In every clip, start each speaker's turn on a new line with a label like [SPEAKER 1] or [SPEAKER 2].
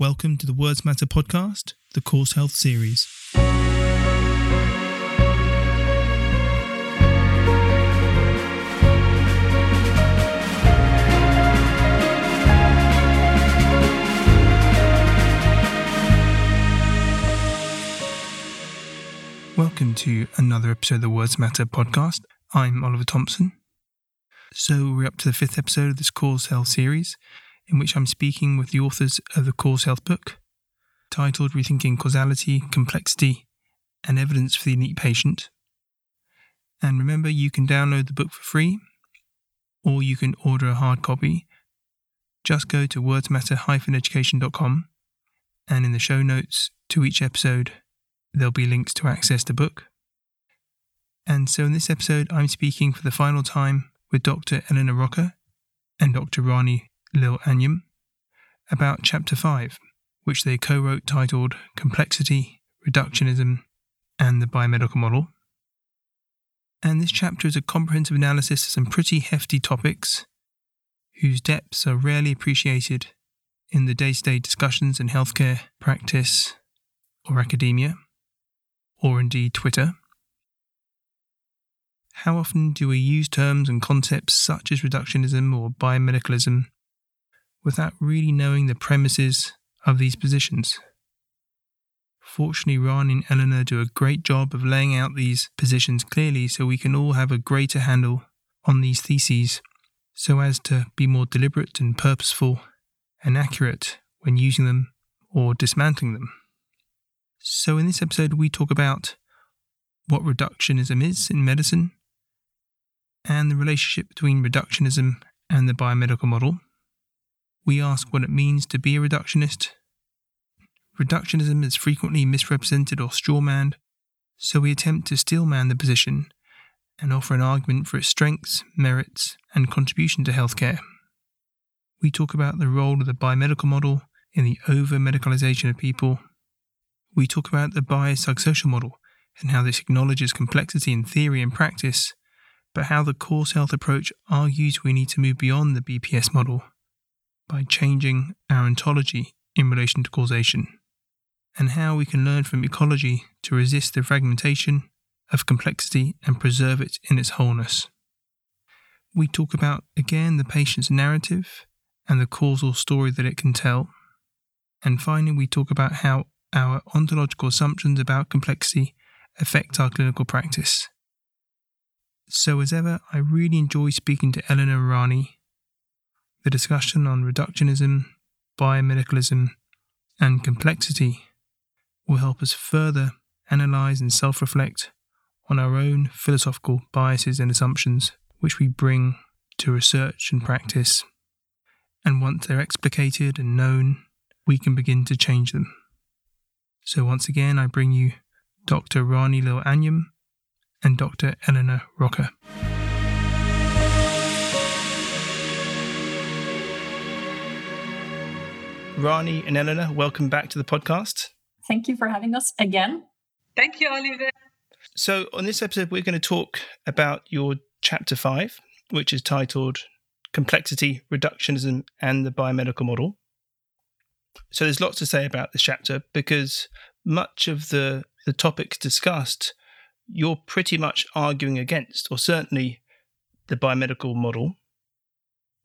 [SPEAKER 1] Welcome to the Words Matter podcast, the CauseHealth series. Welcome to another episode of the Words Matter podcast. I'm Oliver Thompson. So, we're up to the fifth episode of this CauseHealth series, in which I'm speaking with the authors of the CauseHealth book, titled Rethinking Causality, Complexity, and Evidence for the Unique Patient. And remember, you can download the book for free, or you can order a hard copy. Just go to wordsmatter-education.com, and in the show notes to each episode, there'll be links to access the book. And so in this episode, I'm speaking for the final time with Dr. Elena Rocca and Dr. Rani Lill Anjum about Chapter 5, which they co wrote titled Complexity, Reductionism, and the Biomedical Model. And this chapter is a comprehensive analysis of some pretty hefty topics whose depths are rarely appreciated in the day to day discussions in healthcare practice or academia, or indeed Twitter. How often do we use terms and concepts such as reductionism or biomedicalism without really knowing the premises of these positions? Fortunately, Ron and Elena do a great job of laying out these positions clearly so we can all have a greater handle on these theses so as to be more deliberate and purposeful and accurate when using them or dismantling them. So, in this episode, we talk about what reductionism is in medicine and the relationship between reductionism and the biomedical model. We ask what it means to be a reductionist. Reductionism is frequently misrepresented or strawmanned, so we attempt to steelman the position and offer an argument for its strengths, merits, and contribution to healthcare. We talk about the role of the biomedical model in the over medicalization of people. We talk about the biopsychosocial model and how this acknowledges complexity in theory and practice, but how the CauseHealth approach argues we need to move beyond the BPS model by changing our ontology in relation to causation, and how we can learn from ecology to resist the fragmentation of complexity and preserve it in its wholeness. We talk about again the patient's narrative and the causal story that it can tell. And finally, we talk about how our ontological assumptions about complexity affect our clinical practice. So, as ever, I really enjoy speaking to Elena Rani the discussion on reductionism, biomedicalism, and complexity will help us further analyze and self reflect on our own philosophical biases and assumptions which we bring to research and practice. And once they're explicated and known, we can begin to change them. So, once again, I bring you Dr. Rani Lill Anjum and Dr. Elena Rocca. Rani and Elena, welcome back to the podcast.
[SPEAKER 2] Thank you for having us again.
[SPEAKER 3] Thank you, Oliver.
[SPEAKER 1] So, on this episode, we're going to talk about your chapter five, which is titled Complexity, Reductionism, and the Biomedical Model. So, there's lots to say about this chapter because much of the, the topics discussed, you're pretty much arguing against, or certainly the biomedical model,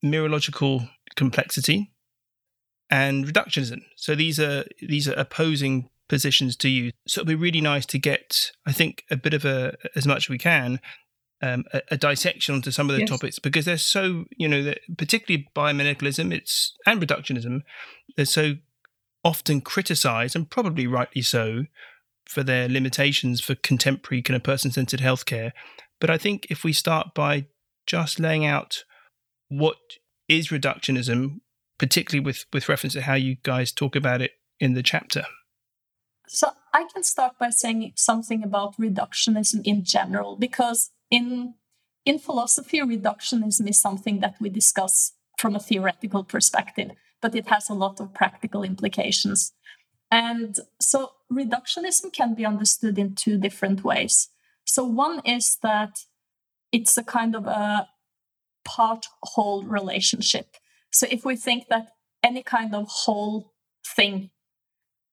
[SPEAKER 1] mereological complexity, and reductionism. So these are these are opposing positions to you. So it'll be really nice to get, I think, a bit of a as much as we can. Um, a, a, dissection onto some of the yes. topics because they're so, you know, particularly biomedicalism, it's and reductionism, they're so often criticised and probably rightly so for their limitations for contemporary kind of person-centered healthcare. But I think if we start by just laying out what is reductionism, particularly with with reference to how you guys talk about it in the chapter.
[SPEAKER 2] So I can start by saying something about reductionism in general, because in in philosophy, reductionism is something that we discuss from a theoretical perspective, but it has a lot of practical implications. And so reductionism can be understood in two different ways. So one is that it's a kind of a part whole relationship so if we think that any kind of whole thing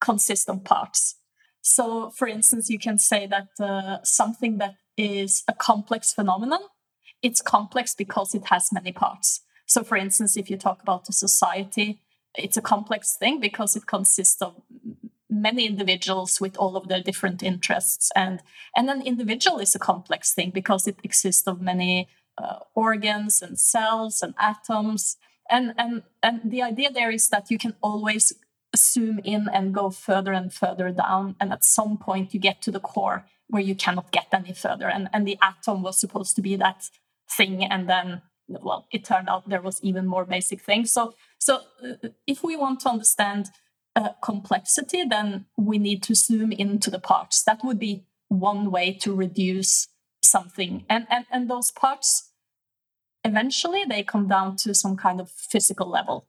[SPEAKER 2] consists of parts. So, for instance, you can say that uh, something that is a complex phenomenon, it's complex because it has many parts. So, for instance, if you talk about a society, it's a complex thing because it consists of many individuals with all of their different interests and and an individual is a complex thing because it exists of many uh, organs and cells and atoms and and and the idea there is that you can always zoom in and go further and further down. And at some point, you get to the core where you cannot get any further. And, and the atom was supposed to be that thing. And then, well, it turned out there was even more basic things. So, so uh, if we want to understand uh, complexity, then we need to zoom into the parts. That would be one way to reduce something. And, and, and those parts, eventually, they come down to some kind of physical level.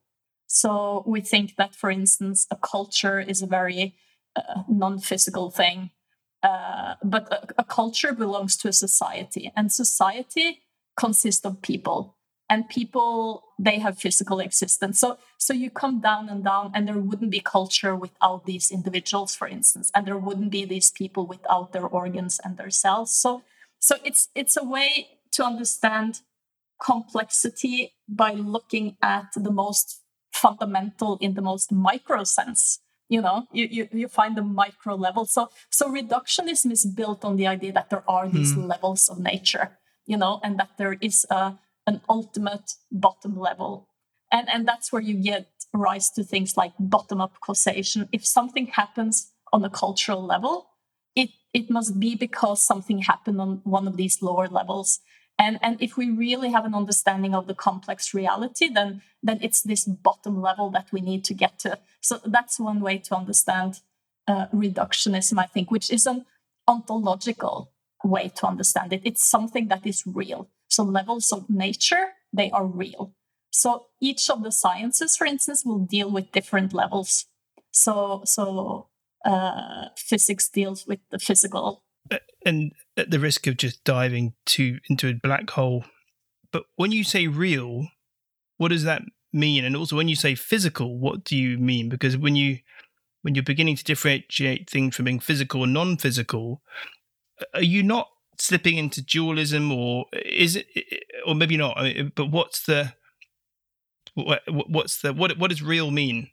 [SPEAKER 2] So we think that, for instance, a culture is a very uh, non physical thing. Uh, but a, a, culture belongs to a society, and society consists of people. And people, they have physical existence. So, so you come down and down, and there wouldn't be culture without these individuals, for instance, and there wouldn't be these people without their organs and their cells. So, so it's it's a way to understand complexity by looking at the most fundamental in the most micro sense you know? You, you, you find the micro level. So so reductionism is built on the idea that there are these mm. levels of nature you know and that there is a an ultimate bottom level. And and that's where you get rise to things like bottom up causation. If something happens on a cultural level it it must be because something happened on one of these lower levels and, and if we really have an understanding of the complex reality, then, then it's this bottom level that we need to get to. So that's one way to understand uh, reductionism, I think, which is an ontological way to understand it. It's something that is real. So levels of nature, they are real. So each of the sciences, for instance, will deal with different levels. So so uh, physics deals with the physical
[SPEAKER 1] and at the risk of just diving to into a black hole, but when you say real, what does that mean? And also, when you say physical, what do you mean? Because when you when you're beginning to differentiate things from being physical and non-physical, are you not slipping into dualism, or is it, or maybe not? But what's the what's the what what does real mean?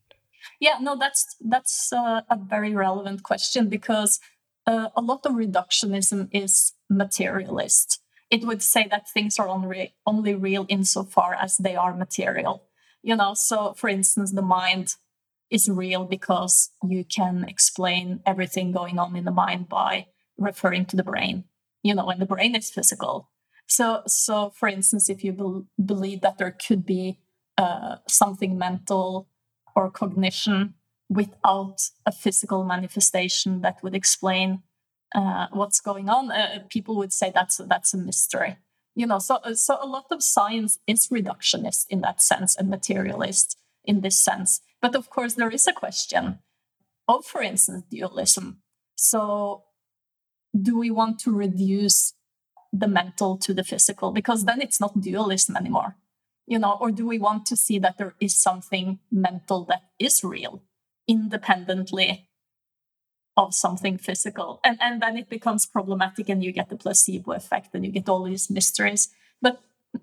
[SPEAKER 2] Yeah, no, that's that's a very relevant question because uh, a lot of reductionism is materialist. It would say that things are only, only real insofar as they are material. You know, so for instance, the mind is real because you can explain everything going on in the mind by referring to the brain. You know, and the brain is physical. So, so for instance, if you be- believe that there could be uh, something mental or cognition without a physical manifestation that would explain uh, what's going on, uh, people would say that's that's a mystery. You know, so so a lot of science is reductionist in that sense and materialist in this sense. But of course, there is a question of, for instance, dualism. So, do we want to reduce the mental to the physical? Because then it's not dualism anymore. You know, or do we want to see that there is something mental that is real? Independently of something physical. And, and then it becomes problematic and you get the placebo effect and you get all these mysteries. But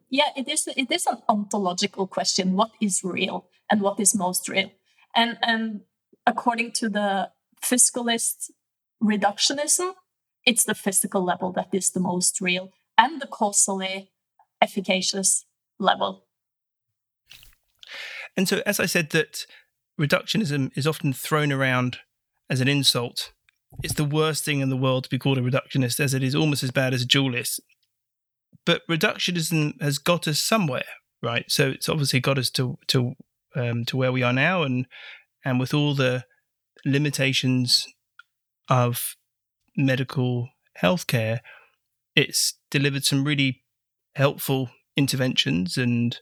[SPEAKER 2] yeah, it is it is an ontological question. What is real and what is most real? And and according to the physicalist reductionism, it's the physical level that is the most real and the causally efficacious level.
[SPEAKER 1] And so as I said that reductionism is often thrown around as an insult. It's the worst thing in the world to be called a reductionist, as it is almost as bad as a dualist. But reductionism has got us somewhere, right? So it's obviously got us to to um, to where we are now, and and with all the limitations of medical healthcare, it's delivered some really helpful interventions and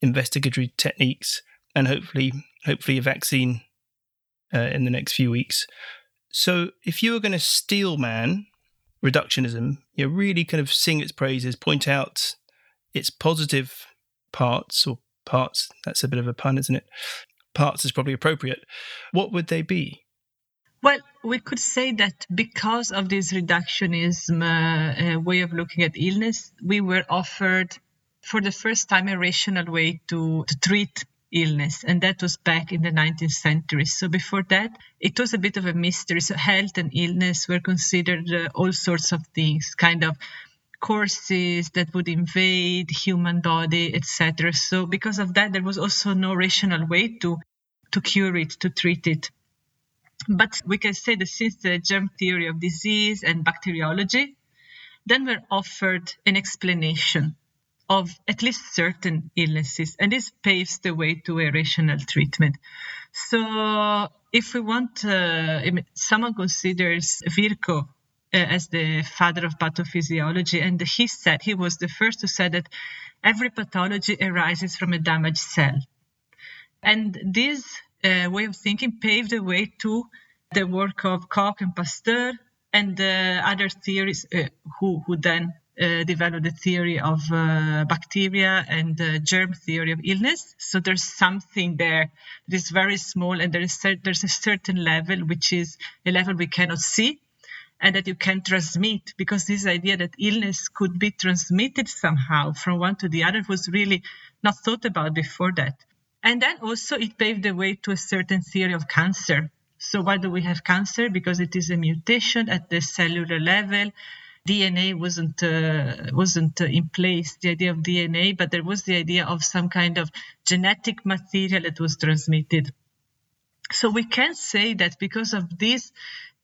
[SPEAKER 1] investigatory techniques, and hopefully hopefully a vaccine uh, in the next few weeks. So if you were going to steel man reductionism, you know, really kind of sing its praises, point out its positive parts or parts, that's a bit of a pun, isn't it? parts is probably appropriate. What would they be?
[SPEAKER 3] Well, we could say that because of this reductionism uh, uh, way of looking at illness, we were offered for the first time a rational way to, to treat illness, and that was back in the 19th century. So before that, it was a bit of a mystery. So health and illness were considered uh, all sorts of things, kind of courses that would invade human body, etc. So because of that, there was also no rational way to to cure it, to treat it. But we can say that since the germ theory of disease and bacteriology, then we're offered an explanation of at least certain illnesses, and this paves the way to a rational treatment. So, if we want, uh, someone considers Virchow uh, as the father of pathophysiology, and he said he was the first to say that every pathology arises from a damaged cell. And this uh, way of thinking paved the way to the work of Koch and Pasteur and uh, other theories uh, who, who then uh, developed the theory of uh, bacteria and the germ theory of illness. So there's something there that is very small, and there is there's a certain level which is a level we cannot see, and that you can transmit. Because this idea that illness could be transmitted somehow from one to the other was really not thought about before that. And then also it paved the way to a certain theory of cancer. So why do we have cancer? Because it is a mutation at the cellular level. DNA wasn't uh, wasn't uh, in place. The idea of DNA, but there was the idea of some kind of genetic material that was transmitted. So we can say that because of this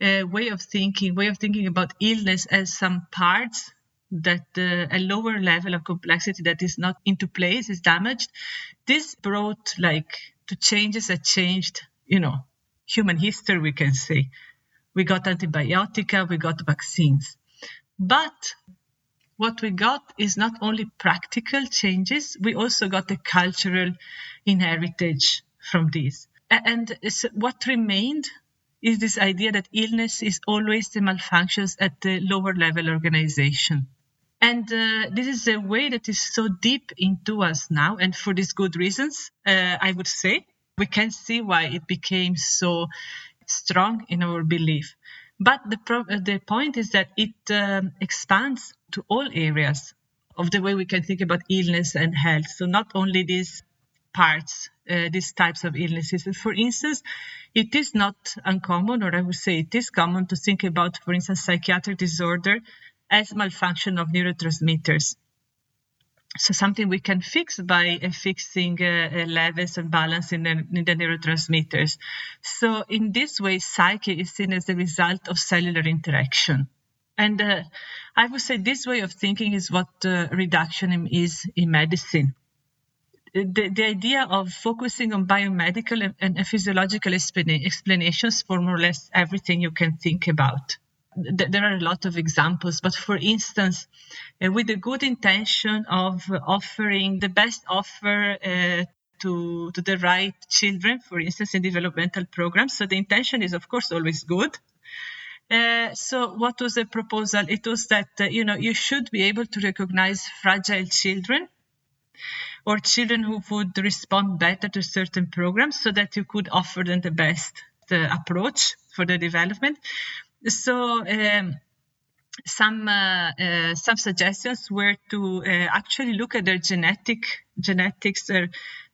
[SPEAKER 3] uh, way of thinking, way of thinking about illness as some parts that uh, a lower level of complexity that is not into place is damaged this brought like to changes that changed you know human history we can say we got antibiotica we got vaccines but what we got is not only practical changes we also got a cultural inheritance from this and what remained is this idea that illness is always the malfunctions at the lower level organization and uh, this is a way that is so deep into us now, and for these good reasons, uh, I would say. We can see why it became so strong in our belief. But the, pro- uh, the point is that it um, expands to all areas of the way we can think about illness and health. So, not only these parts, uh, these types of illnesses. For instance, it is not uncommon, or I would say it is common to think about, for instance, psychiatric disorder as malfunction of neurotransmitters. So something we can fix by uh, fixing uh, uh, levels and balance in the, in the, neurotransmitters. So in this way, psyche is seen as a result of cellular interaction. And uh, I would say this way of thinking is what uh, reductionism is in medicine. The, the, idea of focusing on biomedical and, and physiological explanations for more or less everything you can think about there are a lot of examples, but for instance, uh, with the good intention of offering the best offer uh, to, to the right children, for instance, in developmental programs. So the intention is, of course, always good. Uh, so what was the proposal? It was that, uh, you know, you should be able to recognize fragile children or children who would respond better to certain programs so that you could offer them the best uh, approach for the development so um, some uh, uh, some suggestions were to uh, actually look at their genetic genetics or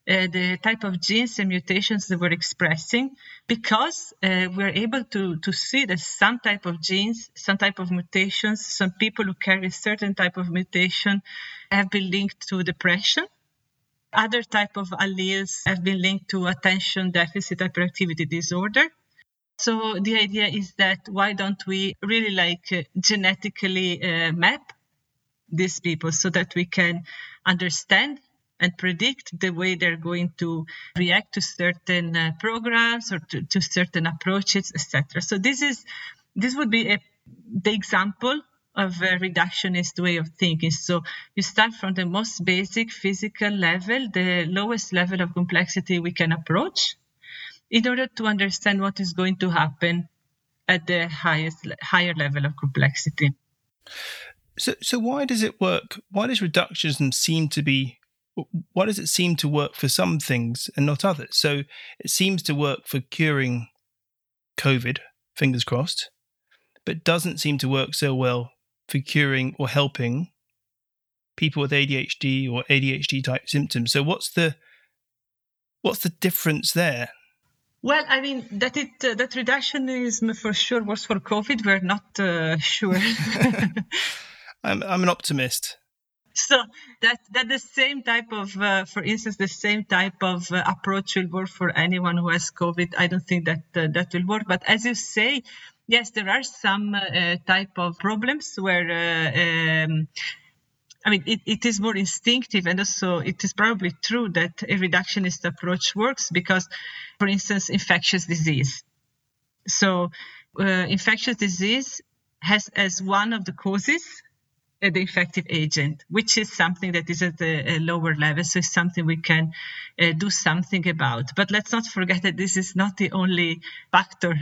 [SPEAKER 3] uh, the type of genes and mutations they were expressing because uh, we're able to, to see that some type of genes some type of mutations some people who carry certain type of mutation have been linked to depression. Other type of alleles have been linked to attention deficit hyperactivity disorder so the idea is that why don't we really like uh, genetically uh, map these people so that we can understand and predict the way they're going to react to certain uh, programs or to, to certain approaches, etc. So this is this would be a, the example of a reductionist way of thinking. So you start from the most basic physical level, the lowest level of complexity we can approach, in order to understand what is going to happen at the highest higher level of complexity.
[SPEAKER 1] So, so why does it work? Why does reductionism seem to be why does it seem to work for some things and not others? So it seems to work for curing COVID, fingers crossed, but doesn't seem to work so well for curing or helping people with ADHD or ADHD type symptoms. So what's the what's the difference there?
[SPEAKER 3] Well, I mean that it uh, that reductionism for sure was for COVID. We're not uh, sure.
[SPEAKER 1] I'm I'm an optimist.
[SPEAKER 3] So that that the same type of, uh, for instance, the same type of uh, approach will work for anyone who has COVID. I don't think that uh, that will work. But as you say, yes, there are some uh, type of problems where. Um, I mean, it, it is more instinctive, and also it is probably true that a reductionist approach works because, for instance, infectious disease. So, uh, infectious disease has as one of the causes uh, the infective agent, which is something that is at a, lower level. So it's something we can uh, do something about. But let's not forget that this is not the only factor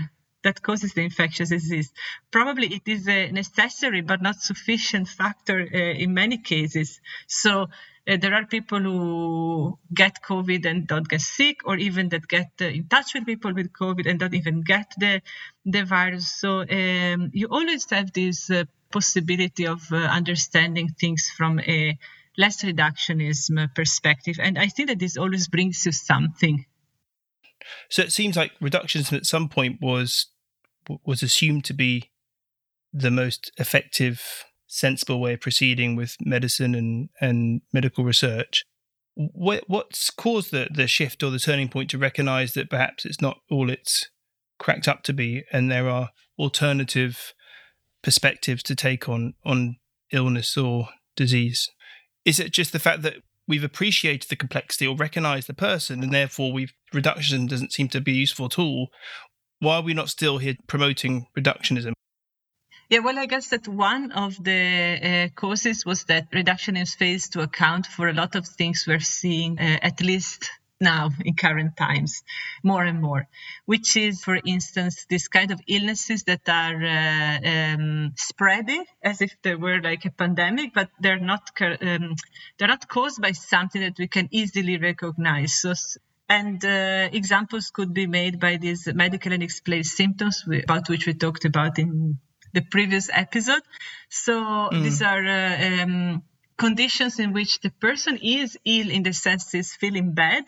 [SPEAKER 3] that causes the infectious disease. Probably it is a necessary but not sufficient factor uh, in many cases. So uh, there are people who get COVID and don't get sick, or even that get uh, in touch with people with COVID and don't even get the the virus. So um, you always have this uh, possibility of uh, understanding things from a less reductionism perspective, and I think that this always brings you something.
[SPEAKER 1] So it seems like reductionism at some point was was assumed to be the most effective, sensible way of proceeding with medicine and, and medical research. What, what's caused the, the shift or the turning point to recognize that perhaps it's not all it's cracked up to be and there are alternative perspectives to take on, on illness or disease? Is it just the fact that we've appreciated the complexity or recognized the person and therefore we've reduction doesn't seem to be useful tool why are we not still here promoting reductionism?
[SPEAKER 3] Yeah, well, I guess that one of the uh, causes was that reductionism fails to account for a lot of things we're seeing, uh, at least now in current times, more and more, which is, for instance, this kind of illnesses that are uh, um, spreading as if they were like a pandemic, but they're not um, they're not caused by something that we can easily recognize. So and uh, examples could be made by these medical unexplained symptoms about which we talked about in the previous episode. So mm. these are uh, um, conditions in which the person is ill in the sense is feeling bad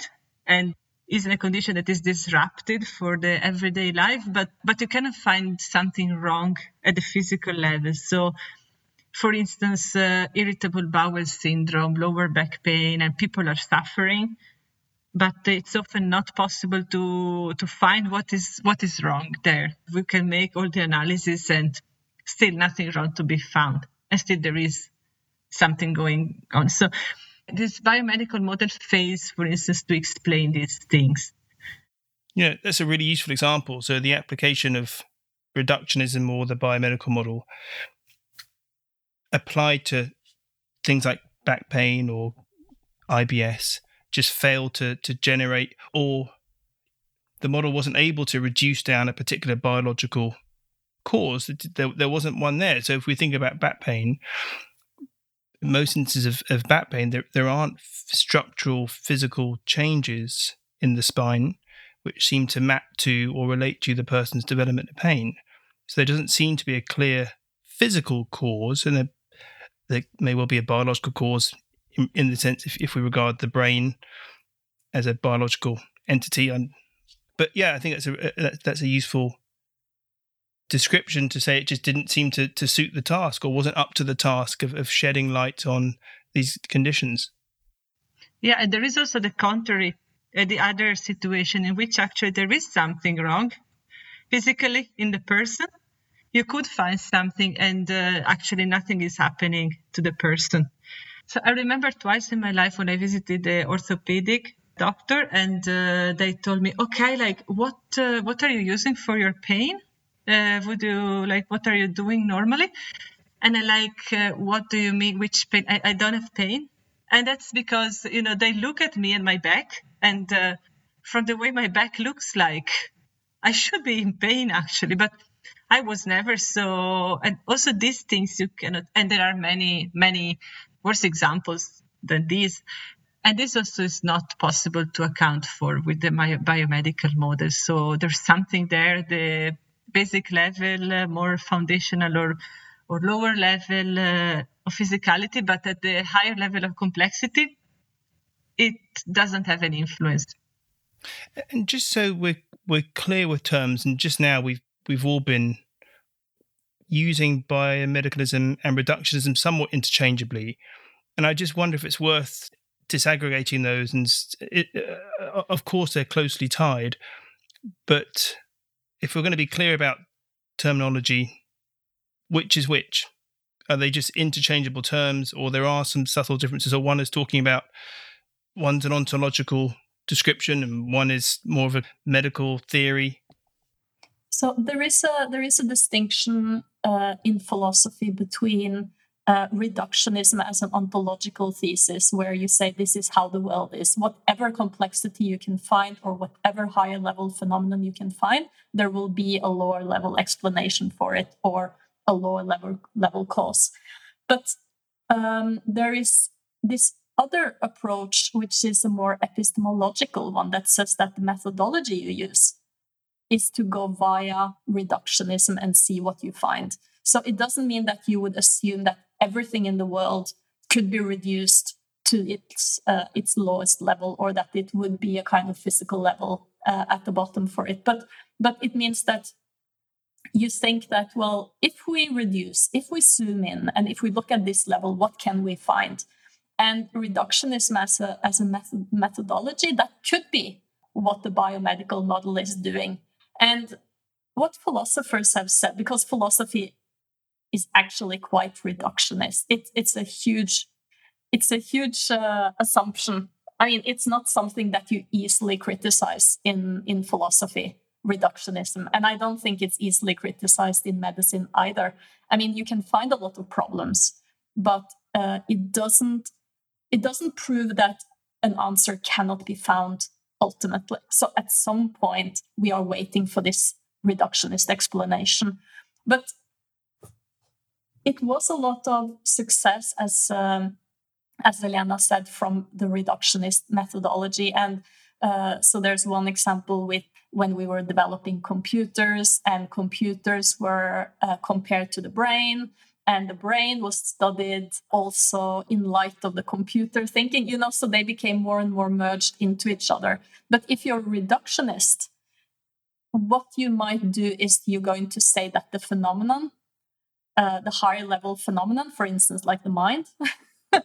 [SPEAKER 3] and is in a condition that is disrupted for the everyday life, but but you cannot find something wrong at the physical level. So for instance, uh, irritable bowel syndrome, lower back pain, and people are suffering but it's often not possible to to find what is what is wrong there. We can make all the analysis and still nothing wrong to be found, and still there is something going on. So this biomedical model fails, for instance, to explain these things.
[SPEAKER 1] Yeah, that's a really useful example. So the application of reductionism or the biomedical model applied to things like back pain or IBS just failed to to generate or the model wasn't able to reduce down a particular biological cause. There, there wasn't one there. So if we think about back pain, most instances of, of back pain, there, there aren't structural physical changes in the spine which seem to map to or relate to the person's development of pain. So there doesn't seem to be a clear physical cause, and there, there may well be a biological cause in, in the sense if, if we regard the brain as a biological entity. And, but yeah, I think that's a that's a useful description to say it just didn't seem to, to suit the task or wasn't up to the task of, of shedding light on these conditions.
[SPEAKER 3] Yeah, and there is also the contrary, uh, the other situation in which actually there is something wrong physically in the person. You could find something and uh, actually nothing is happening to the person. So I remember twice in my life when I visited the orthopedic doctor and uh, they told me, okay, like what uh, what are you using for your pain? Uh, would you like what are you doing normally? And I like, uh, what do you mean? Which pain? I, I don't have pain, and that's because you know they look at me and my back, and uh, from the way my back looks like, I should be in pain actually, but I was never so. And also these things you cannot. And there are many many worse examples than these. And this also is not possible to account for with the biomedical models. So there's something there, the basic level, uh, more foundational or, or lower level uh, of physicality, but at the higher level of complexity, it doesn't have any influence.
[SPEAKER 1] And just so we're we're clear with terms, and just now we've we've all been using biomedicalism and reductionism somewhat interchangeably, and I just wonder if it's worth disaggregating those. And it, uh, of course, they're closely tied, but if we're going to be clear about terminology, which is which? Are they just interchangeable terms, or there are some subtle differences? Or one is talking about one's an ontological description and one is more of a medical theory
[SPEAKER 2] so there is a there is a distinction uh, in philosophy between uh, reductionism as an ontological thesis, where you say this is how the world is. Whatever complexity you can find, or whatever higher level phenomenon you can find, there will be a lower level explanation for it, or a lower level level cause. But um, there is this other approach, which is a more epistemological one that says that the methodology you use is to go via reductionism and see what you find. So it doesn't mean that you would assume that everything in the world could be reduced to its uh, its lowest level, or that it would be a kind of physical level uh, at the bottom for it. But but it means that you think that well, if we reduce, if we zoom in, and if we look at this level, what can we find? And reductionism as a, as a method, methodology, that could be what the biomedical model is doing. And what philosophers have said, because philosophy is actually quite reductionist, it, it's a huge, it's a huge uh, assumption. I mean, it's not something that you easily criticize in, in philosophy, reductionism. And I don't think it's easily criticized in medicine either. I mean, you can find a lot of problems, but uh, it doesn't it doesn't prove that an answer cannot be found ultimately. So at some point, we are waiting for this reductionist explanation. But it was a lot of success, as um, as Elena said, from the reductionist methodology. And uh, so there's one example with when we were developing computers, and computers were uh, compared to the brain and the brain was studied also in light of the computer thinking you know so they became more and more merged into each other but if you're reductionist what you might do is you're going to say that the phenomenon uh, the higher level phenomenon for instance like the mind uh,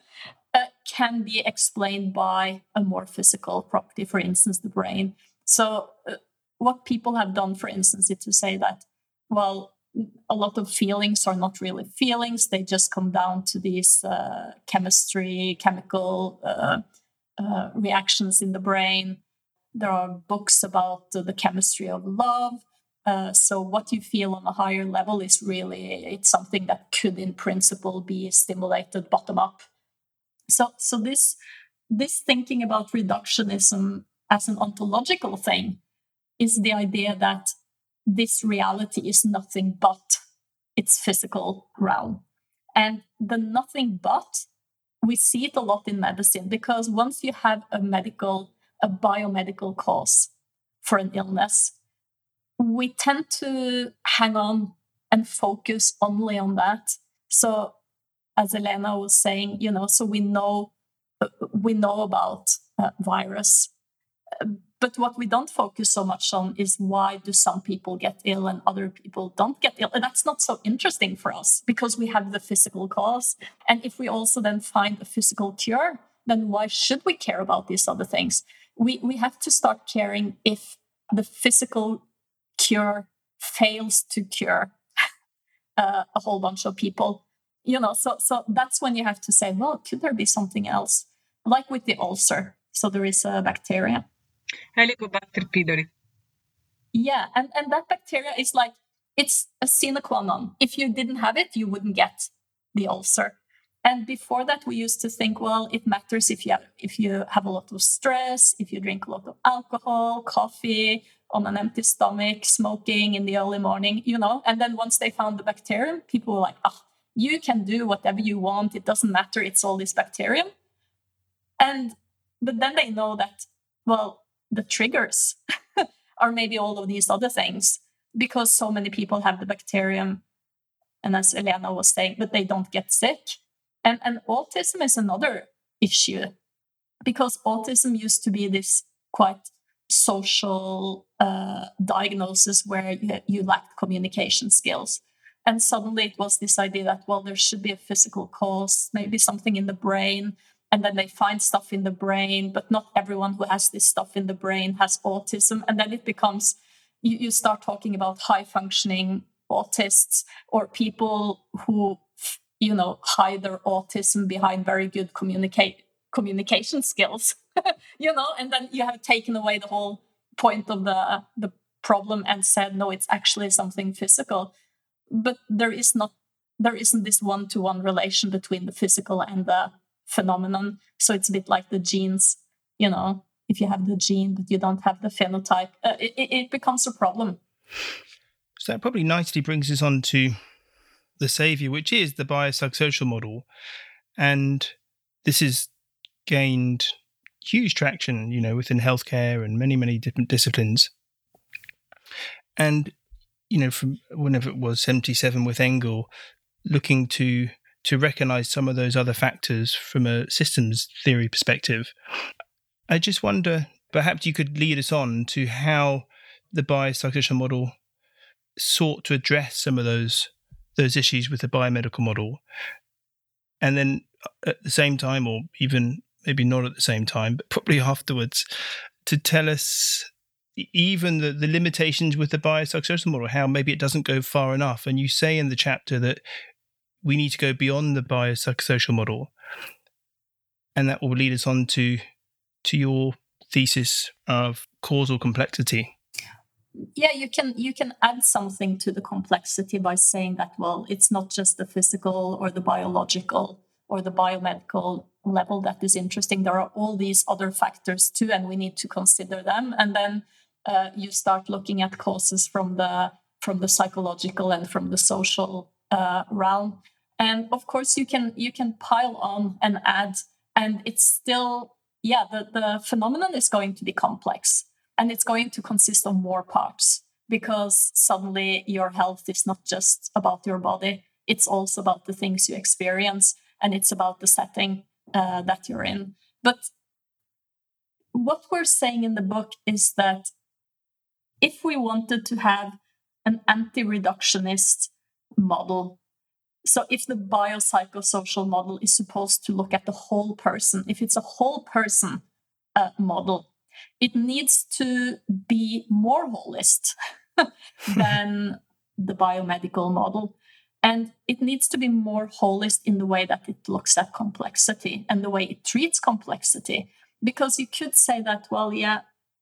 [SPEAKER 2] can be explained by a more physical property for instance the brain so uh, what people have done for instance is to say that well a lot of feelings are not really feelings. They just come down to these uh, chemistry, chemical uh, reactions in the brain. There are books about the chemistry of love. Uh, so what you feel on a higher level is really it's something that could, in principle, be stimulated bottom up. So, so this this thinking about reductionism as an ontological thing is the idea that this reality is nothing but its physical realm. And the nothing but, we see it a lot in medicine because once you have a medical, a biomedical cause for an illness, we tend to hang on and focus only on that. So, as Elena was saying, you know, so we know we know about uh, virus, but what we don't focus so much on is why do some people get ill and other people don't get ill? And that's not so interesting for us because we have the physical cause. And if we also then find a physical cure, then why should we care about these other things? We we have to start caring if the physical cure fails to cure uh, a whole bunch of people. You know, so so that's when you have to say, well, could there be something else? Like with the ulcer. So there is a bacteria
[SPEAKER 3] Helicobacter pylori.
[SPEAKER 2] Yeah, and, and that bacteria is like, it's a sine qua non. If you didn't have it, you wouldn't get the ulcer. And before that, we used to think, well, it matters if you have, if you have a lot of stress, if you drink a lot of alcohol, coffee on an empty stomach, smoking in the early morning, you know. And then once they found the bacterium, people were like, oh, you can do whatever you want. It doesn't matter. It's all this bacterium. And but then they know that, well, the triggers are maybe all of these other things because so many people have the bacterium. And as Elena was saying, but they don't get sick. And, and autism is another issue because autism used to be this quite social uh, diagnosis where you, you lacked communication skills. And suddenly it was this idea that, well, there should be a physical cause, maybe something in the brain. And then they find stuff in the brain, but not everyone who has this stuff in the brain has autism. And then it becomes, you, you start talking about high functioning autists or people who, you know, hide their autism behind very good communicate communication skills you know and then you have taken away the whole point of the the problem and said no it's actually something physical. But there is not there isn't this one-to-one relation between the physical and the phenomenon. So it's a bit like the genes you know if you have the gene but you don't have the phenotype uh, it, it becomes a problem.
[SPEAKER 1] So that probably nicely brings us on to the savior which is the biopsychosocial model. And this is gained huge traction, you know, within healthcare and many, many different disciplines. And, you know, from whenever it was 77 with Engel, looking to to recognize some of those other factors from a systems theory perspective. I just wonder, perhaps you could lead us on to how the biopsychosocial model sought to address some of those those issues with the biomedical model, and then uh, at the same time, or even maybe not at the same time, but probably afterwards, to tell us even the, the limitations with the biopsychosocial model, how maybe it doesn't go far enough. And you say in the chapter that we need to go beyond the biopsychosocial model. And that will lead us on to to your thesis of causal complexity.
[SPEAKER 2] Yeah, you can you can add something to the complexity by saying that well, it's not just the physical or the biological or the biomedical level that is interesting. There are all these other factors too, and we need to consider them. And then uh, you start looking at causes from the from the psychological and from the social uh, realm. And of course, you can you can pile on and add, and it's still yeah the the phenomenon is going to be complex, and it's going to consist of more parts because suddenly your health is not just about your body; it's also about the things you experience, and it's about the setting uh, that you're in. But what we're saying in the book is that if we wanted to have an anti reductionist model, so if the biopsychosocial model is supposed to look at the whole person, if it's a whole person uh, model, it needs to be more holist than the biomedical model. And it needs to be more holist in the way that it looks at complexity and the way it treats complexity. Because you could say that, well, yeah,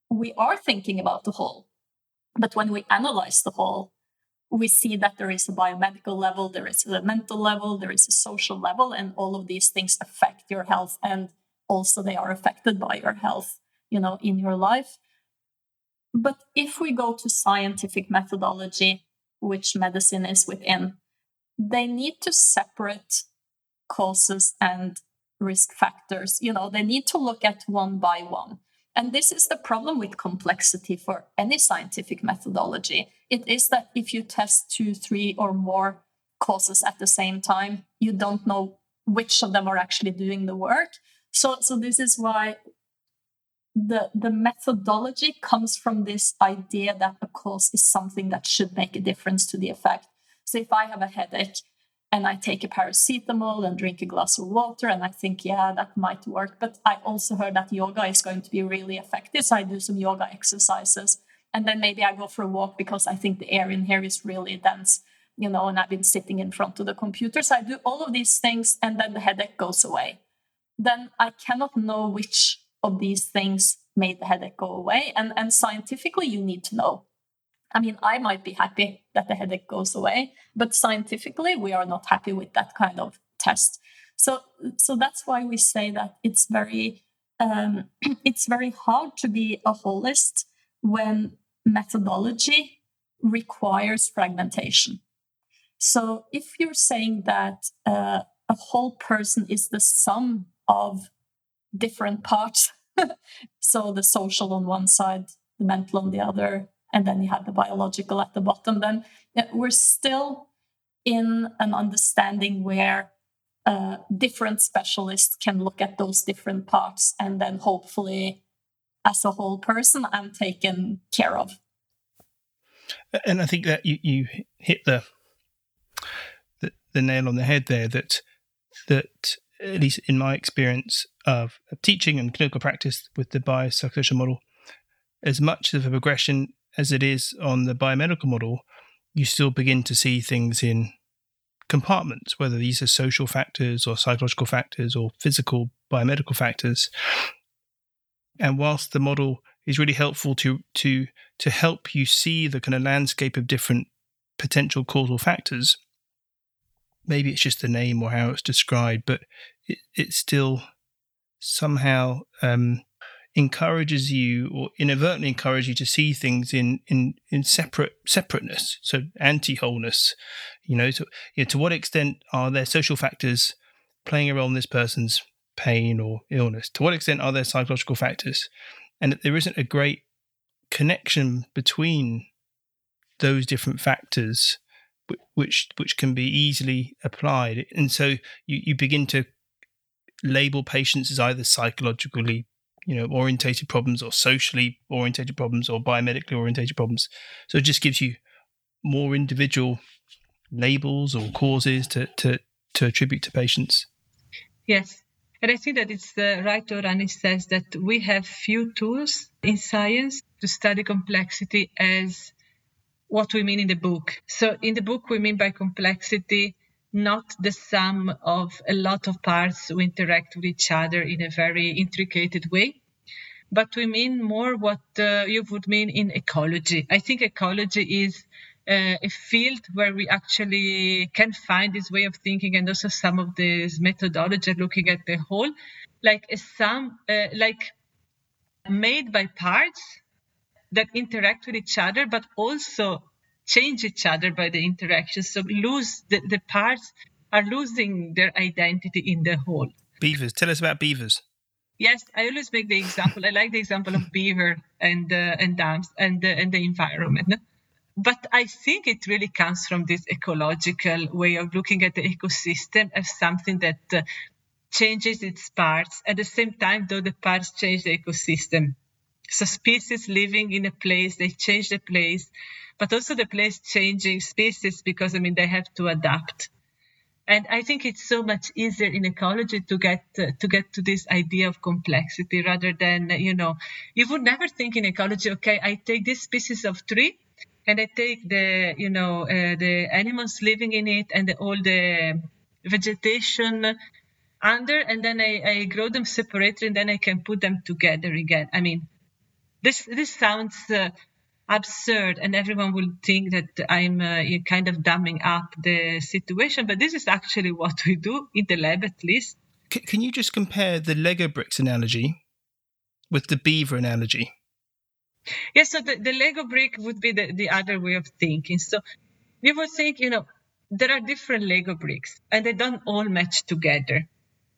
[SPEAKER 2] we are thinking about the whole. But when we analyze the whole, we see that there is a biomedical level, there is a mental level, there is a social level, and all of these things affect your health. And also they are affected by your health, you know, in your life. But if we go to scientific methodology, which medicine is within, they need to separate causes and risk factors. You know, they need to look at one by one. And this is the problem with complexity for any scientific methodology. It is that if you test two, three, or more causes at the same time, you don't know which of them are actually doing the work. So, so this is why the, the methodology comes from this idea that a cause is something that should make a difference to the effect. So if I have a headache and I take a paracetamol and drink a glass of water, and I think, yeah, that might work. But I also heard that yoga is going to be really effective. So I do some yoga exercises. And then maybe I go for a walk because I think the air in here is really dense, you know, and I've been sitting in front of the computer. So I do all of these things, and then the headache goes away. Then I cannot know which of these things made the headache go away. And, and scientifically, you need to know I mean, I might be happy that the headache goes away, but scientifically, we are not happy with that kind of test. So, so that's why we say that it's very, um, it's very hard to be a holist when methodology requires fragmentation. So, if you're saying that uh, a whole person is the sum of different parts so the social on one side, the mental on the other, and then you have the biological at the bottom. Then we're still in an understanding where uh, different specialists can look at those different parts and then hopefully as a whole person i'm taken care of
[SPEAKER 1] and i think that you, you hit the, the the nail on the head there that that at least in my experience of, teaching and clinical practice with the biopsychosocial model as much of a progression as it is on the biomedical model you still begin to see things in compartments, whether these are social factors or psychological factors or physical biomedical factors. And whilst the model is really helpful to to to help you see the kind of landscape of different potential causal factors, maybe it's just the name or how it's described, but it, it still somehow um, encourages you or inadvertently encourages you to see things in in in separate separateness so anti-wholeness you know to you know, to what extent are there social factors playing a role in this person's pain or illness? To what extent are there psychological factors? And that there isn't a great connection between those different factors which which can be easily applied. And so you, you begin to label patients as either psychologically you know orientated problems or socially orientated problems or biomedically orientated problems. So it just gives you more individual labels or causes to to to attribute to patients.
[SPEAKER 3] Yes. And i think that it's the right or Rani says that we have few tools in science to study complexity as what we mean in the book. So in the book we mean by complexity not the sum of a lot of parts who interact with each other in a very intricate way but we mean more what uh, you would mean in ecology. I think ecology is uh, a field where we actually can find this way of thinking and also some of this methodology looking at the whole, like a sum, uh, like made by parts that interact with each other, but also change each other by the interaction. So lose the, the parts are losing their identity in the whole.
[SPEAKER 1] Beavers. Tell us about beavers.
[SPEAKER 3] Yes, I always make the example. I like the example of beaver and uh, and dams and uh, and the environment. But I think it really comes from this ecological way of looking at the ecosystem as something that uh, changes its parts at the same time, though the parts change the ecosystem. So species living in a place, they change the place, but also the place changing species because I mean they have to adapt. And I think it's so much easier in ecology to get uh, to get to this idea of complexity rather than you know you would never think in ecology. Okay, I take this species of tree and I take the you know uh, the animals living in it and the, all the vegetation under, and then I, I grow them separately, and then I can put them together again. I mean, this this sounds uh, absurd and everyone will think that i'm uh, kind of dumbing up the situation but this is actually what we do in the lab at least.
[SPEAKER 1] C- can you just compare the lego bricks analogy with the beaver analogy?
[SPEAKER 3] Yes so the, the lego brick would be the, the other way of thinking. So we would think you know there are different lego bricks and they don't all match together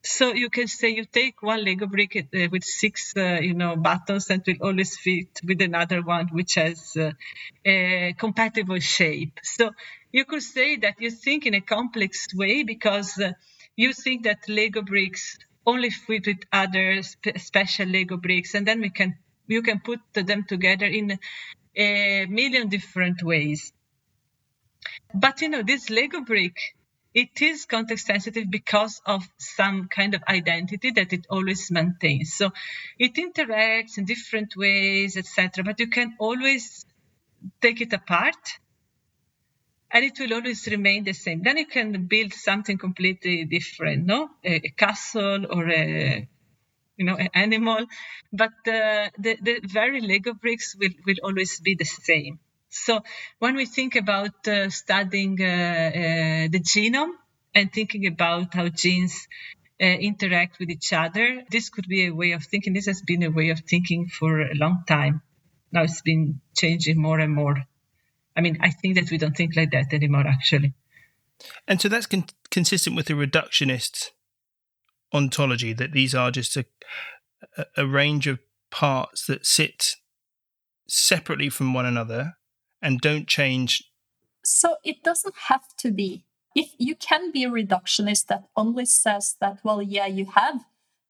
[SPEAKER 3] so you can say you take one Lego brick uh, with six, uh, you know, buttons and will always fit with another one which has uh, a compatible shape. So you could say that you think in a complex way because uh, you think that Lego bricks only fit with other spe- special Lego bricks, and then we can you can put them together in a million different ways. But you know, this Lego brick it is context sensitive because of some kind of identity that it always maintains. So it interacts in different ways, etc. But you can always take it apart and it will always remain the same. Then you can build something completely different, no? A, a castle or a you know, an animal, but uh, the, the very Lego bricks will, will always be the same. So when we think about uh, studying uh, uh, the genome and thinking about how genes uh, interact with each other, this could be a way of thinking. This has been a way of thinking for a long time. Now it's been changing more and more. I mean, I think that we don't think like that anymore, actually.
[SPEAKER 1] And so that's con- consistent with the reductionist ontology that these are just a, a, a range of parts that sit separately from one another and don't change?
[SPEAKER 2] So it doesn't have to be. If you can be a reductionist that only says that, well, yeah, you have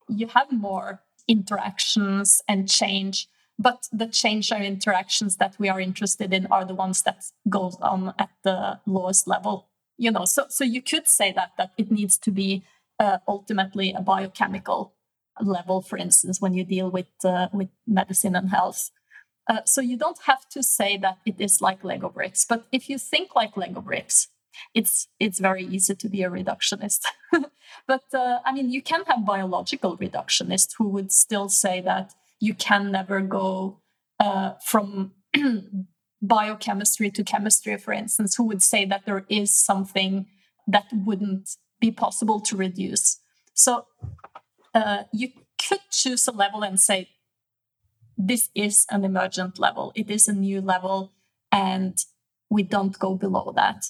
[SPEAKER 2] you have more interactions and change, but the change or interactions that we are interested in are the ones that goes on at the lowest level. You know, so so you could say that that it needs to be uh, ultimately a biochemical level, for instance, when you deal with uh, with medicine and health. Uh, so you don't have to say that it is like Lego bricks, but if you think like Lego bricks, it's it's very easy to be a reductionist. but uh, I mean, you can have biological reductionists who would still say that you can never go uh, from biochemistry to chemistry, for instance, who would say that there is something that wouldn't be possible to reduce. So uh, you could choose a level and say, this is an emergent level, it is a new level, and we don't go below that.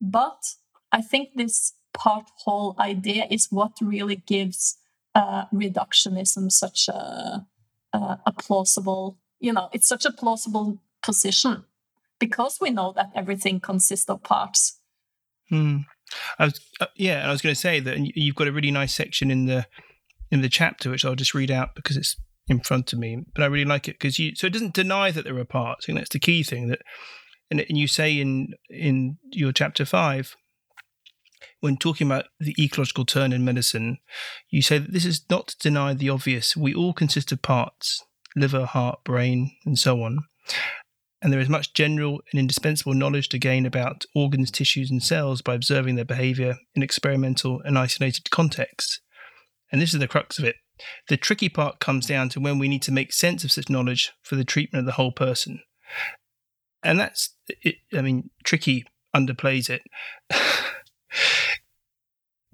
[SPEAKER 2] But I think this part whole idea is what really gives uh, reductionism such a, a, a plausible, you know, it's such a plausible position because we know that everything consists of parts.
[SPEAKER 1] Hmm. I was, uh, yeah, I was going to say that you've got a really nice section in the in the chapter, which I'll just read out because it's in front of me. But I really like it because you so it doesn't deny that there are parts. Think that's the key thing that, and, and you say in in your chapter five when talking about the ecological turn in medicine, you say that this is not to deny the obvious. We all consist of parts liver, heart, brain, and so on and there is much general and indispensable knowledge to gain about organs, tissues, and cells by observing their behavior in experimental and isolated contexts. And this is the crux of it. The tricky part comes down to when we need to make sense of such knowledge for the treatment of the whole person. And that's, it, I mean, tricky underplays it.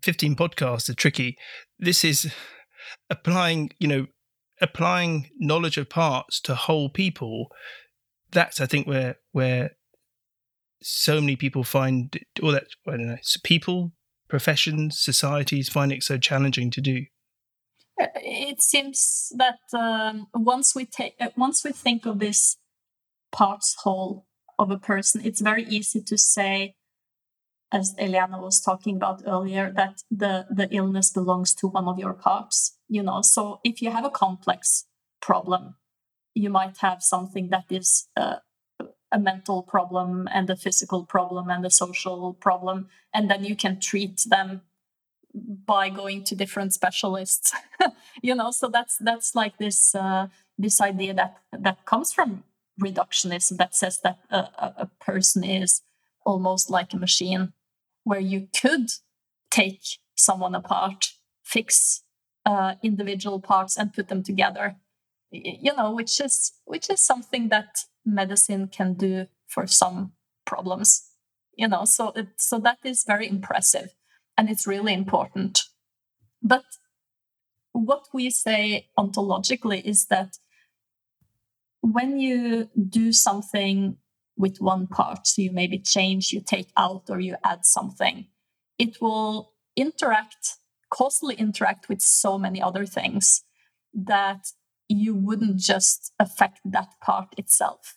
[SPEAKER 1] 15 podcasts are tricky. This is applying, you know, applying knowledge of parts to whole people that's I think where where so many people find all that I don't know people, professions, societies find it so challenging to do.
[SPEAKER 2] It seems that um, once we take uh, once we think of this parts whole of a person, it's very easy to say, as Elena was talking about earlier, that the the illness belongs to one of your parts. You know, so if you have a complex problem you might have something that is uh, a mental problem and a physical problem and a social problem and then you can treat them by going to different specialists you know? So that's that's like this uh, this idea that that comes from reductionism that says that a, a person is almost like a machine where you could take someone apart fix uh, individual parts and put them together you know which is which is something that medicine can do for some problems you know? So it, so that is very impressive and it's really important but what we say ontologically is that when you do something with one part so you maybe change you take out or you add something it will interact causally interact with so many other things that you wouldn't just affect that part itself.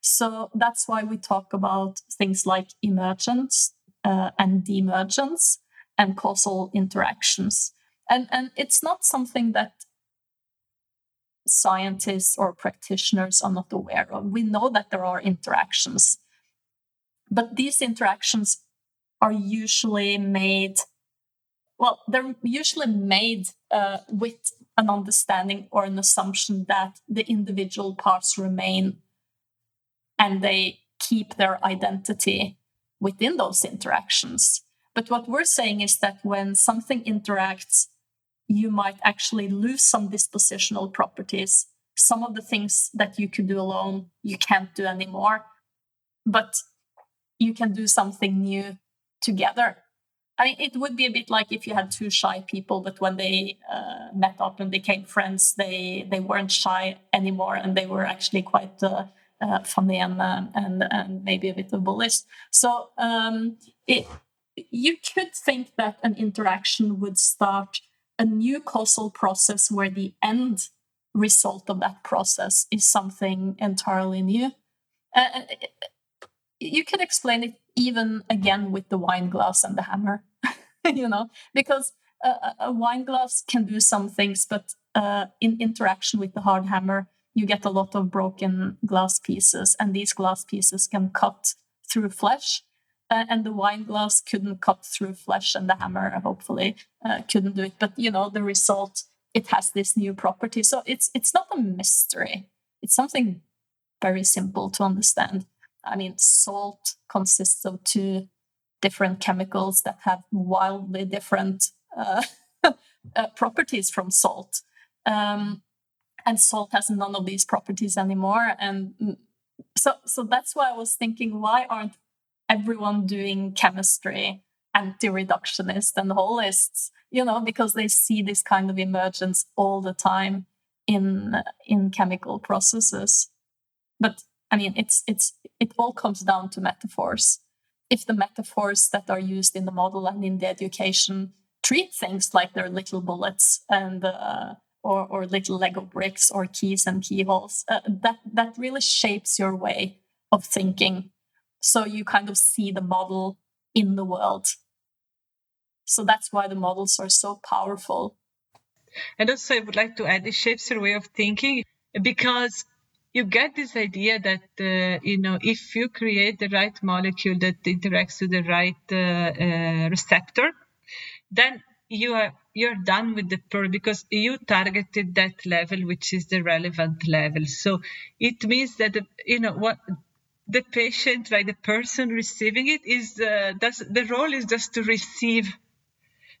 [SPEAKER 2] So that's why we talk about things like emergence uh, and demergence and causal interactions. And, and it's not something that scientists or practitioners are not aware of. We know that there are interactions, but these interactions are usually made, well, they're usually made uh, with an understanding or an assumption that the individual parts remain and they keep their identity within those interactions. But what we're saying is that when something interacts, you might actually lose some dispositional properties. Some of the things that you could do alone, you can't do anymore. But you can do something new together. I mean, it would be a bit like if you had two shy people, but when they uh, met up and became friends, they they weren't shy anymore, and they were actually quite uh, uh, funny and uh, and and maybe a bit of bullies. So um, it, you could think that an interaction would start a new causal process where the end result of that process is something entirely new. Uh, uh you can explain it even again with the wine glass and the hammer, you know, because a, a, wine glass can do some things, but uh, in interaction with the hard hammer, you get a lot of broken glass pieces, and these glass pieces can cut through flesh. Uh, and the wine glass couldn't cut through flesh, and the hammer hopefully uh, couldn't do it. But you know, the result it has this new property. So it's it's not a mystery. It's something very simple to understand. I mean, salt consists of two different chemicals that have wildly different uh, uh, properties from salt. Um, and salt has none of these properties anymore. And mm, so, so that's why I was thinking, why aren't everyone doing chemistry anti-reductionist and holists? You know, because they see this kind of emergence all the time in in chemical processes. But I mean, it's it's it all comes down to metaphors. If the metaphors that are used in the model and in the education treat things like they're little bullets and uh, or, or little Lego bricks or keys and keyholes, uh, that that really shapes your way of thinking. So you kind of see the model in the world. So that's why the models are so powerful.
[SPEAKER 3] And also, I would like to add, it shapes your way of thinking because you get this idea that uh, you know if you create the right molecule that interacts with the right uh, uh, receptor then you are you're done with the pearl because you targeted that level which is the relevant level so it means that you know what the patient like the person receiving it is uh, the role is just to receive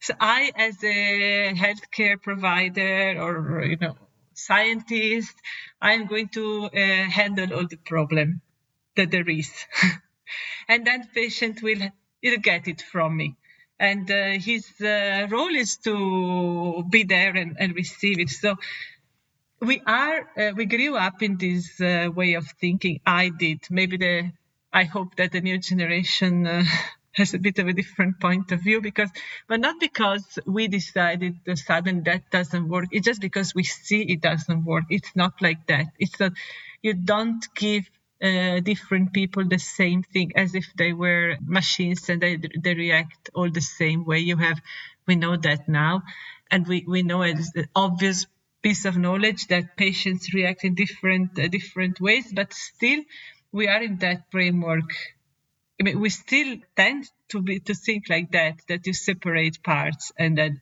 [SPEAKER 3] so i as a healthcare provider or you know scientist, I'm going to uh, handle all the problem that there is. and then patient will he'll get it from me. And uh, his uh, role is to be there and, and receive it. So we are, uh, we grew up in this uh, way of thinking. I did. Maybe the, I hope that the new generation uh, has a bit of a different point of view because but not because we decided the sudden that doesn't work. It's just because we see it doesn't work. It's not like that. It's that you don't give uh, different people the same thing as if they were machines and they, they react all the same way. You have we know that now. And we, we know it's the obvious piece of knowledge that patients react in different uh, different ways but still we are in that framework I mean, we still tend to be to think like that, that you separate parts and then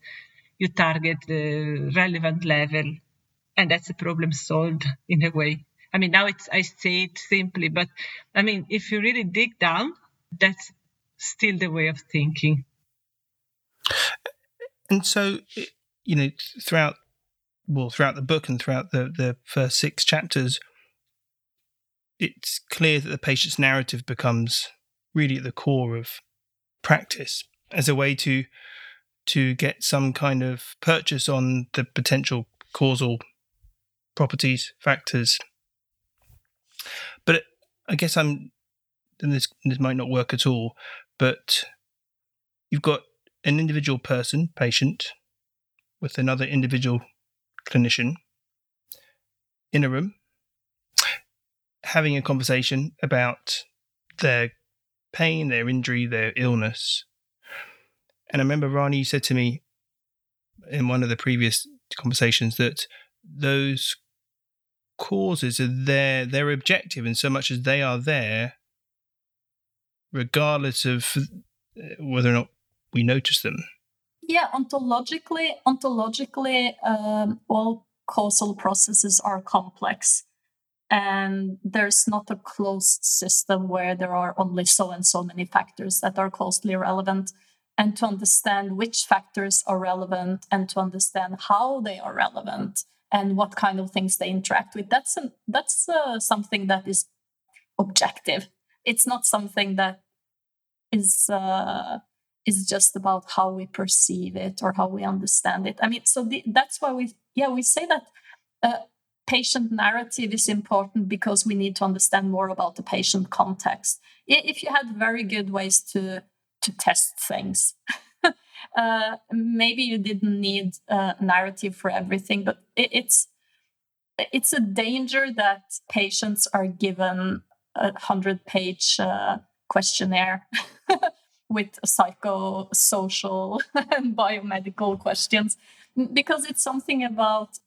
[SPEAKER 3] you target the relevant level, and that's a problem solved in a way. I mean, now it's I say it simply, but I mean, if you really dig down, that's still the way of thinking.
[SPEAKER 1] And so, you know, throughout well, throughout the book and throughout the the first six chapters, it's clear that the patient's narrative becomes really at the core of practice as a way to to get some kind of purchase on the potential causal properties factors. But i guess i'm and this this might not work at all but you've got an individual person patient with another individual clinician in a room having a conversation about their pain, their injury, their illness. And I remember Rani, you said to me in one of the previous conversations that those causes are there, they're objective in so much as they are there, regardless of uh, whether or not we notice them.
[SPEAKER 2] Yeah, ontologically, ontologically, um, all causal processes are complex and there's not a closed system where there are only so and so many factors that are causally relevant and to understand which factors are relevant and to understand how they are relevant and what kind of things they interact with that's an, that's uh, something that is objective. It's not something that is uh, is just about how we perceive it or how we understand it i mean so the, that's why we yeah we say that uh, patient narrative is important because we need to understand more about the patient context. If you had very good ways to to test things, uh, maybe you didn't need a narrative for everything, but it, it's it's a danger that patients are given a hundred page uh, questionnaire with psychosocial and biomedical questions because it's something about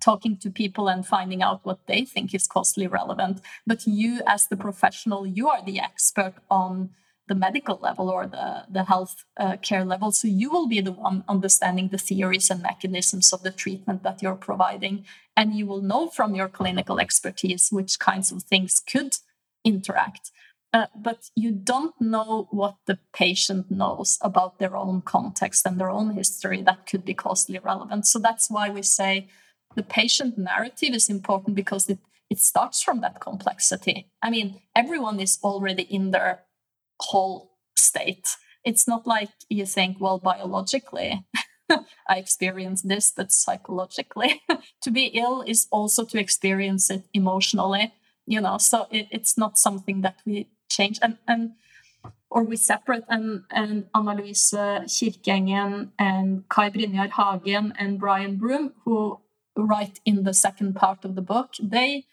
[SPEAKER 2] talking to people and finding out what they think is causally relevant but you as the professional you are the expert on the medical level or the, the health uh, care level. So you will be the one understanding the theories and mechanisms of the treatment that you're providing. And you will know from your clinical expertise which kinds of things could interact. Uh, but you don't know what the patient knows about their own context and their own history that could be causally relevant. So that's why we say the patient narrative is important because it, it starts from that complexity. I mean, everyone is already in their whole state. It's not like you think, well, biologically, I experience this, but psychologically, to be ill is also to experience it emotionally, you know, so it, it's not something that we change. And, and or we separate and and Anna-Louise Kirkengen and Kai Brynjar Hagen and Brian Broom, who write in the second part of the book, they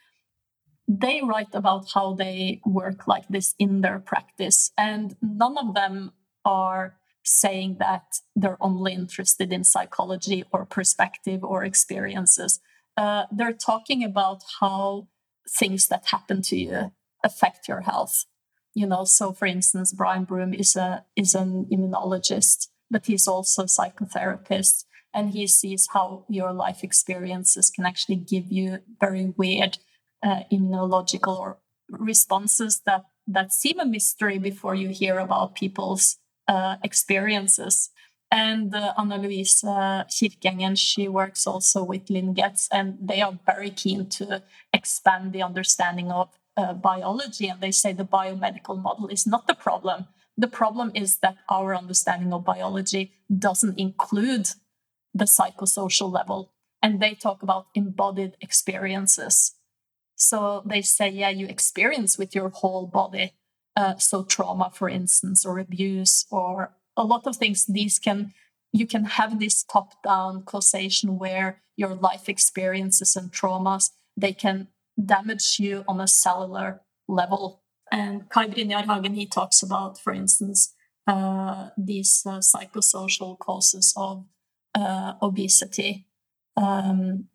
[SPEAKER 2] they write about how they work like this in their practice, and none of them are saying that they're only interested in psychology or perspective or experiences. Uh, they're talking about how things that happen to you affect your health. You know, so for instance, Brian Broom is a is an immunologist, but he's also a psychotherapist, and he sees how your life experiences can actually give you very weird uh, immunological or responses that that seem a mystery before you hear about people's uh, experiences. And uh, Anna-Louise uh, Kirkengen, she works also with Linn Getz, and they are very keen to expand the understanding of uh, biology. And they say the biomedical model is not the problem. The problem is that our understanding of biology doesn't include the psychosocial level. And they talk about embodied experiences. So they say, yeah, you experience with your whole body. Uh, so trauma, for instance, or abuse, or a lot of things. These can you can have this top-down causation where your life experiences and traumas they can damage you on a cellular level. And Kai Brynjar he talks about, for instance, uh, these uh, psychosocial causes of uh, obesity um,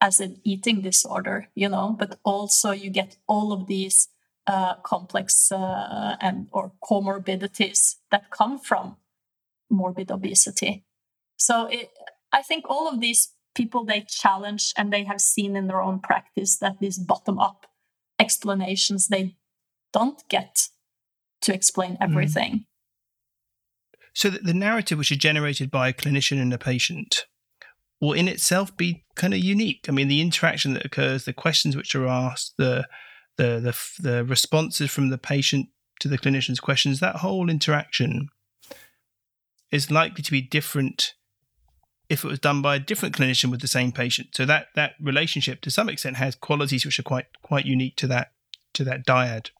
[SPEAKER 2] as an eating disorder, you know, but also you get all of these uh, complex uh, and or comorbidities that come from morbid obesity. So it, I think all of these people they challenge and they have seen in their own practice that these bottom up explanations they don't get to explain mm. everything. Mm.
[SPEAKER 1] So the narrative which is generated by a clinician and a patient will in itself be kind of unique. I mean, the interaction that occurs, the questions which are asked, the the the, the responses from the patient to the clinician's questions, that whole interaction is likely to be different if it was done by a different clinician with the same patient. So that that relationship, to some extent, has qualities which are quite quite unique to that to that dyad.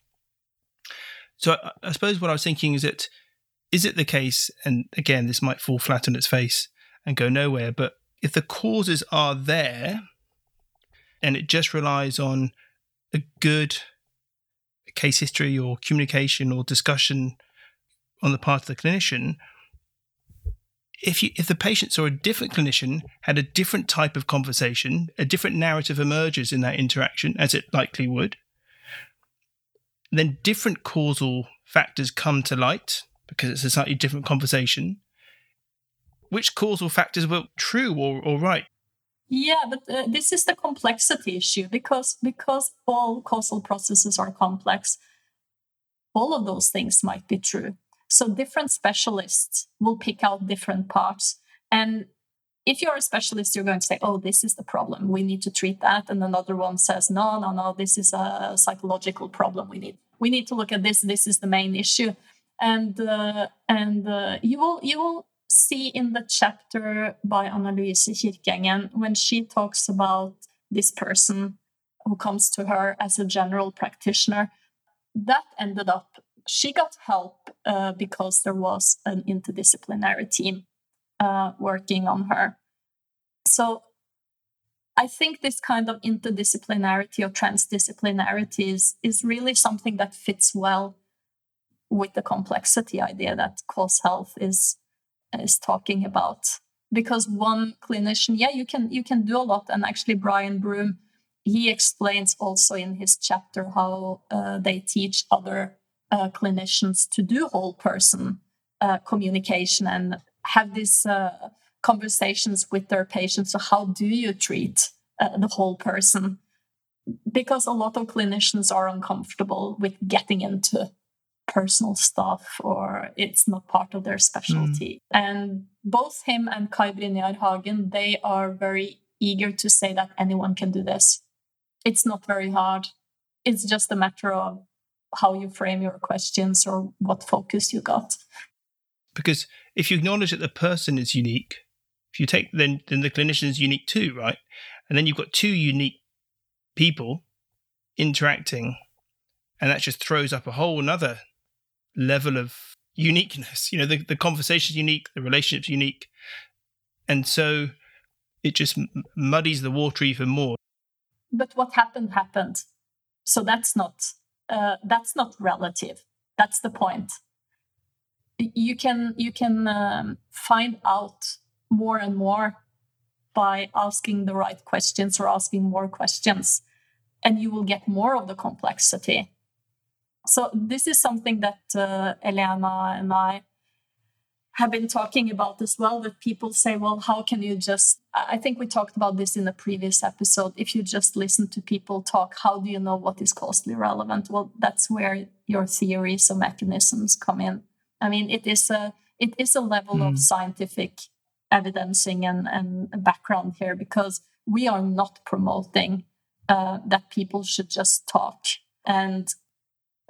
[SPEAKER 1] So I, I suppose what I was thinking is that is it the case, and again, this might fall flat on its face and go nowhere, but if the causes are there and it just relies on a good case history or communication or discussion on the part of the clinician, if you, if the patients or a different clinician had a different type of conversation, a different narrative emerges in that interaction, as it likely would, then different causal factors come to light because it's a slightly different conversation which causal factors were true or, or right?
[SPEAKER 2] Yeah, but uh, this is the complexity issue because because all causal processes are complex. All of those things might be true. So different specialists will pick out different parts. And if you're a specialist, you're going to say, "Oh, this is the problem. We need to treat that." And another one says, "No, no, no. This is a psychological problem. We need we need to look at this. This is the main issue." And uh, and uh, you will you will see in the chapter by Anna-Louise Kirkengen when she talks about this person who comes to her as a general practitioner, that ended up she got help uh, because there was an interdisciplinary team uh, working on her. So I think this kind of interdisciplinarity or transdisciplinarity is, is really something that fits well with the complexity idea that CauseHealth is is talking about. Because one clinician, yeah, you can you can do a lot, and actually Brian Broom he explains also in his chapter how uh, they teach other uh, clinicians to do whole person uh, communication and have these uh, conversations with their patients. So, how do you treat uh, the whole person? Because a lot of clinicians are uncomfortable with getting into personal stuff or it's not part of their specialty. Mm. And both him and Kai Brynjar Hagen, they are very eager to say that anyone can do this it's not very hard. It's just a matter of how you frame your questions or what focus you got.
[SPEAKER 1] Because if you acknowledge that the person is unique, if you take then then the clinician is unique too, right? And then you've got two unique people interacting, and that just throws up a whole another level of uniqueness. You know, the, the conversation's unique, the relationship's unique. And so it just muddies the water even more
[SPEAKER 2] but what happened happened so that's not uh, that's not relative. That's the point. You can you can um, find out more and more by asking the right questions or asking more questions and you will get more of the complexity. So this is something that uh, elena and i have been talking about as well that people say well how can you just i think we talked about this in a previous episode if you just listen to people talk how do you know what is causally relevant well that's where your theories or mechanisms come in i mean it is a it is a level mm. of hmm. scientific evidencing and, and background here because we are not promoting uh, that people should just talk and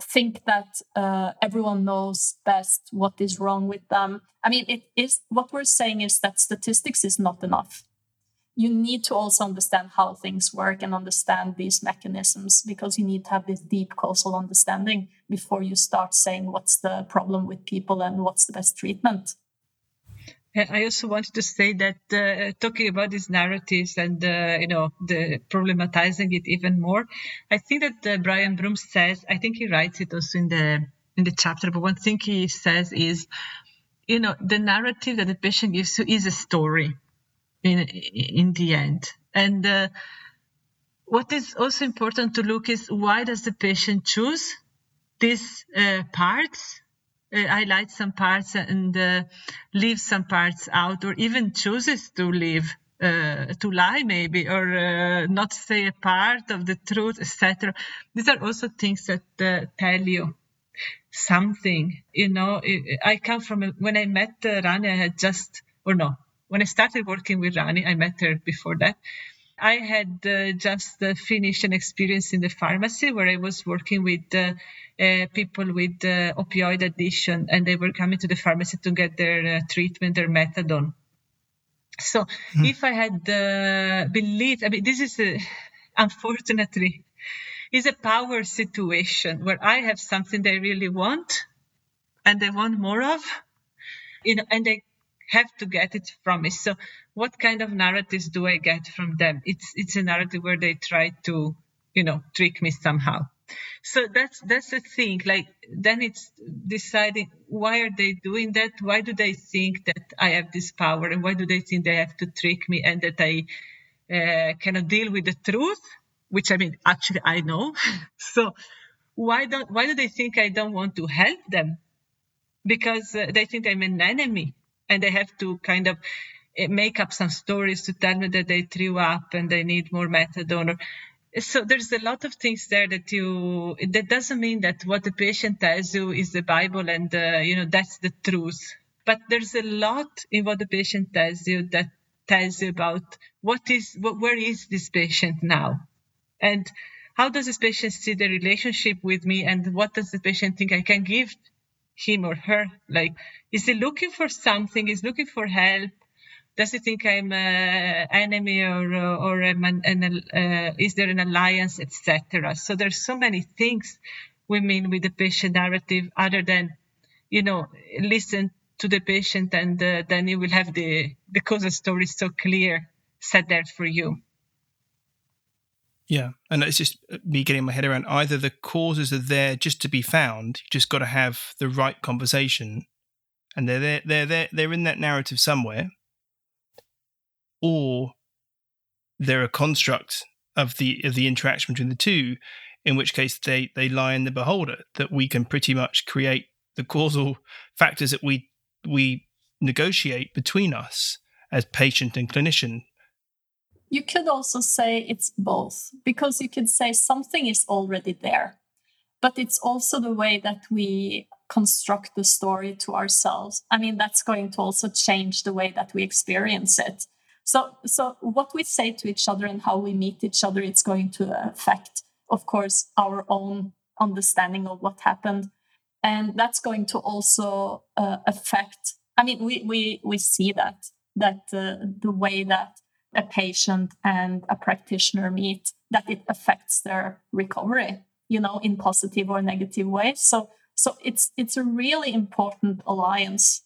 [SPEAKER 2] think that uh, everyone knows best what is wrong with them. I mean, it is what we're saying is that statistics is not enough. You need to also understand how things work and understand these mechanisms because you need to have this deep causal understanding before you start saying what's the problem with people and what's the best treatment.
[SPEAKER 3] I also wanted to say that uh, talking about these narratives and uh, you know the problematizing it even more, I think that uh, Brian Broom says I think he writes it also in the in the chapter, but one thing he says is, you know, the narrative that the patient gives you is a story, in in the end, and uh, what is also important to look is why does the patient choose these uh, parts highlight some parts and uh, leave some parts out, or even chooses to leave, uh, to lie maybe, or uh, not say a part of the truth, etc. These are also things that uh, tell you something. You know, I come from a, when I met uh, Rani, I had just, or no, when I started working with Rani, I met her before that. I had uh, just uh, finished an experience in the pharmacy where I was working with uh, uh people with uh, opioid addiction, and they were coming to the pharmacy to get their uh, treatment, their methadone. So, hmm. if I had believed, I mean, this is a, unfortunately is a power situation where I have something they really want, and they want more of, you know, and they have to get it from me. So what kind of narratives do I get from them? It's it's a narrative where they try to, you know, trick me somehow. So that's that's the thing. Like then it's deciding why are they doing that? Why do they think that I have this power, and why do they think they have to trick me and that I uh, cannot deal with the truth? Which I mean, actually, I know. so why don't why do they think I don't want to help them? Because uh, they think I'm an enemy and they have to kind of make up some stories to tell me that they threw up and they need more methadone or, so there's a lot of things there that you that doesn't mean that what the patient tells you is the bible and uh, you know that's the truth but there's a lot in what the patient tells you that tells you about what is what, where is this patient now and how does this patient see the relationship with me and what does the patient think i can give him or her? Like, is he looking for something? Is looking for help? Does he think I'm an enemy or or an, an, uh, is there an alliance, etc. So there's so many things we mean with the patient narrative other than, you know, listen to the patient and uh, then you will have the, the causal story so clear set there for you.
[SPEAKER 1] Yeah, and it's just me getting my head around either the causes are there just to be found, you just got to have the right conversation, and they're there, they're there, they're in that narrative somewhere, or they're a construct of the of the interaction between the two, in which case they they lie in the beholder that we can pretty much create the causal factors that we we negotiate between us as patient and clinician
[SPEAKER 2] you could also say it's both, because you could say something is already there, but it's also the way that we construct the story to ourselves. I mean, that's going to also change the way that we experience it. So, so what we say to each other and how we meet each other, it's going to affect, of course, our own understanding of what happened, and that's going to also uh, affect. I mean, we we we see that that uh, the way that a patient and a practitioner meet that it affects their recovery you know in positive or negative ways so so it's it's a really important alliance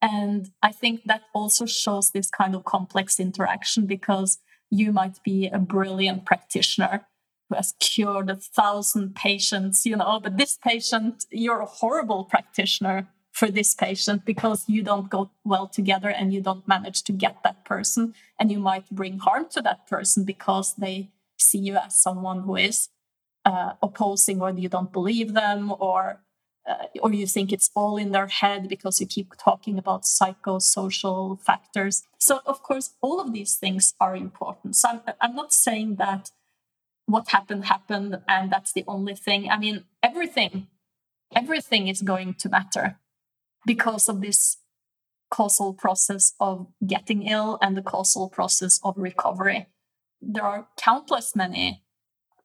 [SPEAKER 2] and i think that also shows this kind of complex interaction because you might be a brilliant practitioner who has cured a thousand patients you know but this patient you're a horrible practitioner for this patient because you don't go well together and you don't manage to get that person. And you might bring harm to that person because they see you as someone who is uh, opposing or you don't believe them or uh, or you think it's all in their head because you keep talking about psychosocial factors. So of course all of these things are important. So I'm, I'm not saying that what happened happened and that's the only thing. I mean everything everything is going to matter because of this causal process of getting ill and the causal process of recovery. There are countless many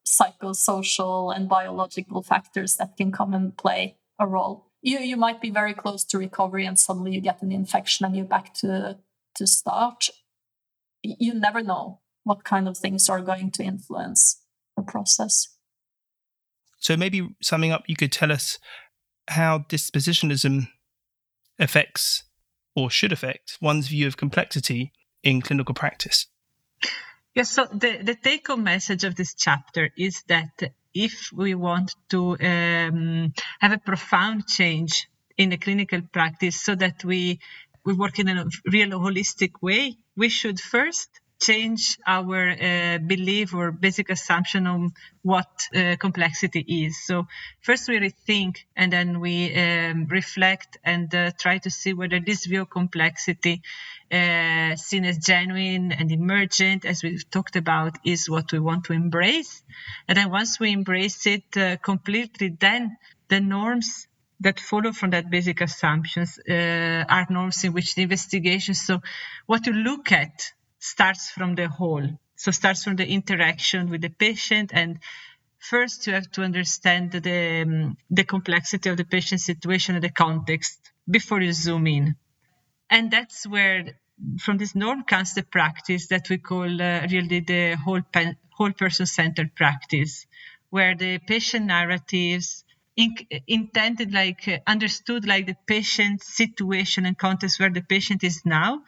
[SPEAKER 2] psychosocial and biological factors that can come and play a role. You you might be very close to recovery and suddenly you get an infection and you're back to to start. You never know what kind of things are going to influence the process.
[SPEAKER 1] So maybe summing up, you could tell us how dispositionalism affects or should affect one's view of complexity in clinical practice.
[SPEAKER 3] Yes, so the, the take home message of this chapter is that if we want to um, have a profound change in the clinical practice so that we, we work in a real holistic way, we should first change our uh, belief or basic assumption on what uh, complexity is. So first we rethink and then we um, reflect and uh, try to see whether this view of complexity uh, seen as genuine and emergent, as we've talked about, is what we want to embrace. And then once we embrace it uh, completely, then the norms that follow from that basic assumptions uh, are norms in which the investigation. So what you look at starts from the whole. So starts from the interaction with the patient and first you have to understand the, um, the complexity of the patient situation and the context before you zoom in. And that's where from this norm comes the practice that we call uh, really the whole, whole person centered practice, where the patient narratives in- intended like uh, understood like the patient situation and context where the patient is now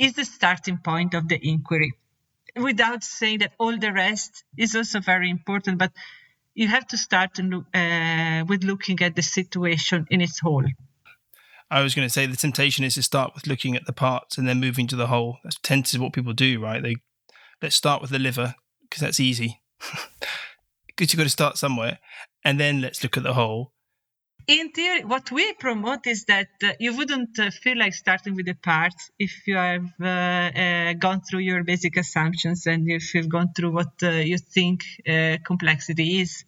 [SPEAKER 3] is the starting point of the inquiry. Without saying that all the rest is also very important, but you have to start uh, with looking at the situation in its whole.
[SPEAKER 1] I was going to say the temptation is to start with looking at the parts and then moving to the whole. That tends to what people do, right? They let's start with the liver because that's easy. Because you've got to start somewhere, and then let's look at the whole,
[SPEAKER 3] in theory, what we promote is that uh, you wouldn't uh, feel like starting with the parts if you have uh, uh gone through your basic assumptions and if you've gone through what uh, you think uh, complexity is.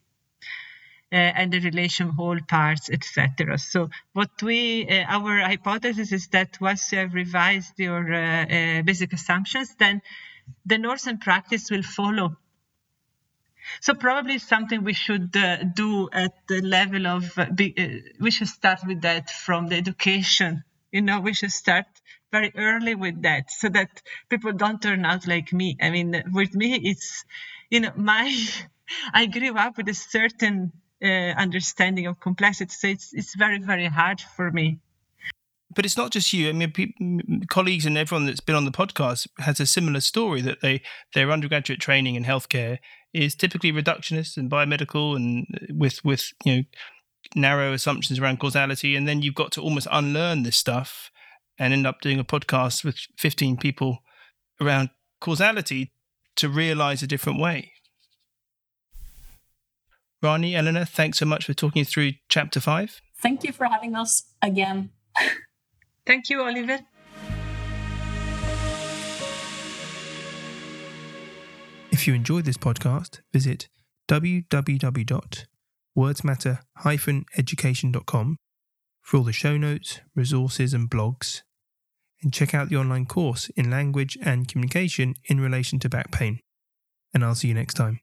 [SPEAKER 3] and the relation whole parts, etc. So, what we our hypothesis is that once you have revised your basic assumptions, then the norms and practice will follow so probably something we should uh, do at the level of uh, be, uh, we should start with that from the education. You know, we should start very early with that so that people don't turn out like me. I mean, with me, it's you know my I grew up with a certain uh, understanding of complexity. So it's it's very very hard for me.
[SPEAKER 1] But it's not just you. I mean, pe- colleagues and everyone that's been on the podcast has a similar story that they their undergraduate training in healthcare is typically reductionist and biomedical and uh, with with you know narrow assumptions around causality, and then you've got to almost unlearn this stuff and end up doing a podcast with 15 people around causality to realize a different way. Rani, Elena, thanks so much for talking through chapter five.
[SPEAKER 2] Thank you for having us again.
[SPEAKER 3] Thank you, Oliver.
[SPEAKER 1] If you enjoyed this podcast, visit www.wordsmatter-education.com for all the show notes, resources, and blogs, and check out the online course in language and communication in relation to back pain. And I'll see you next time.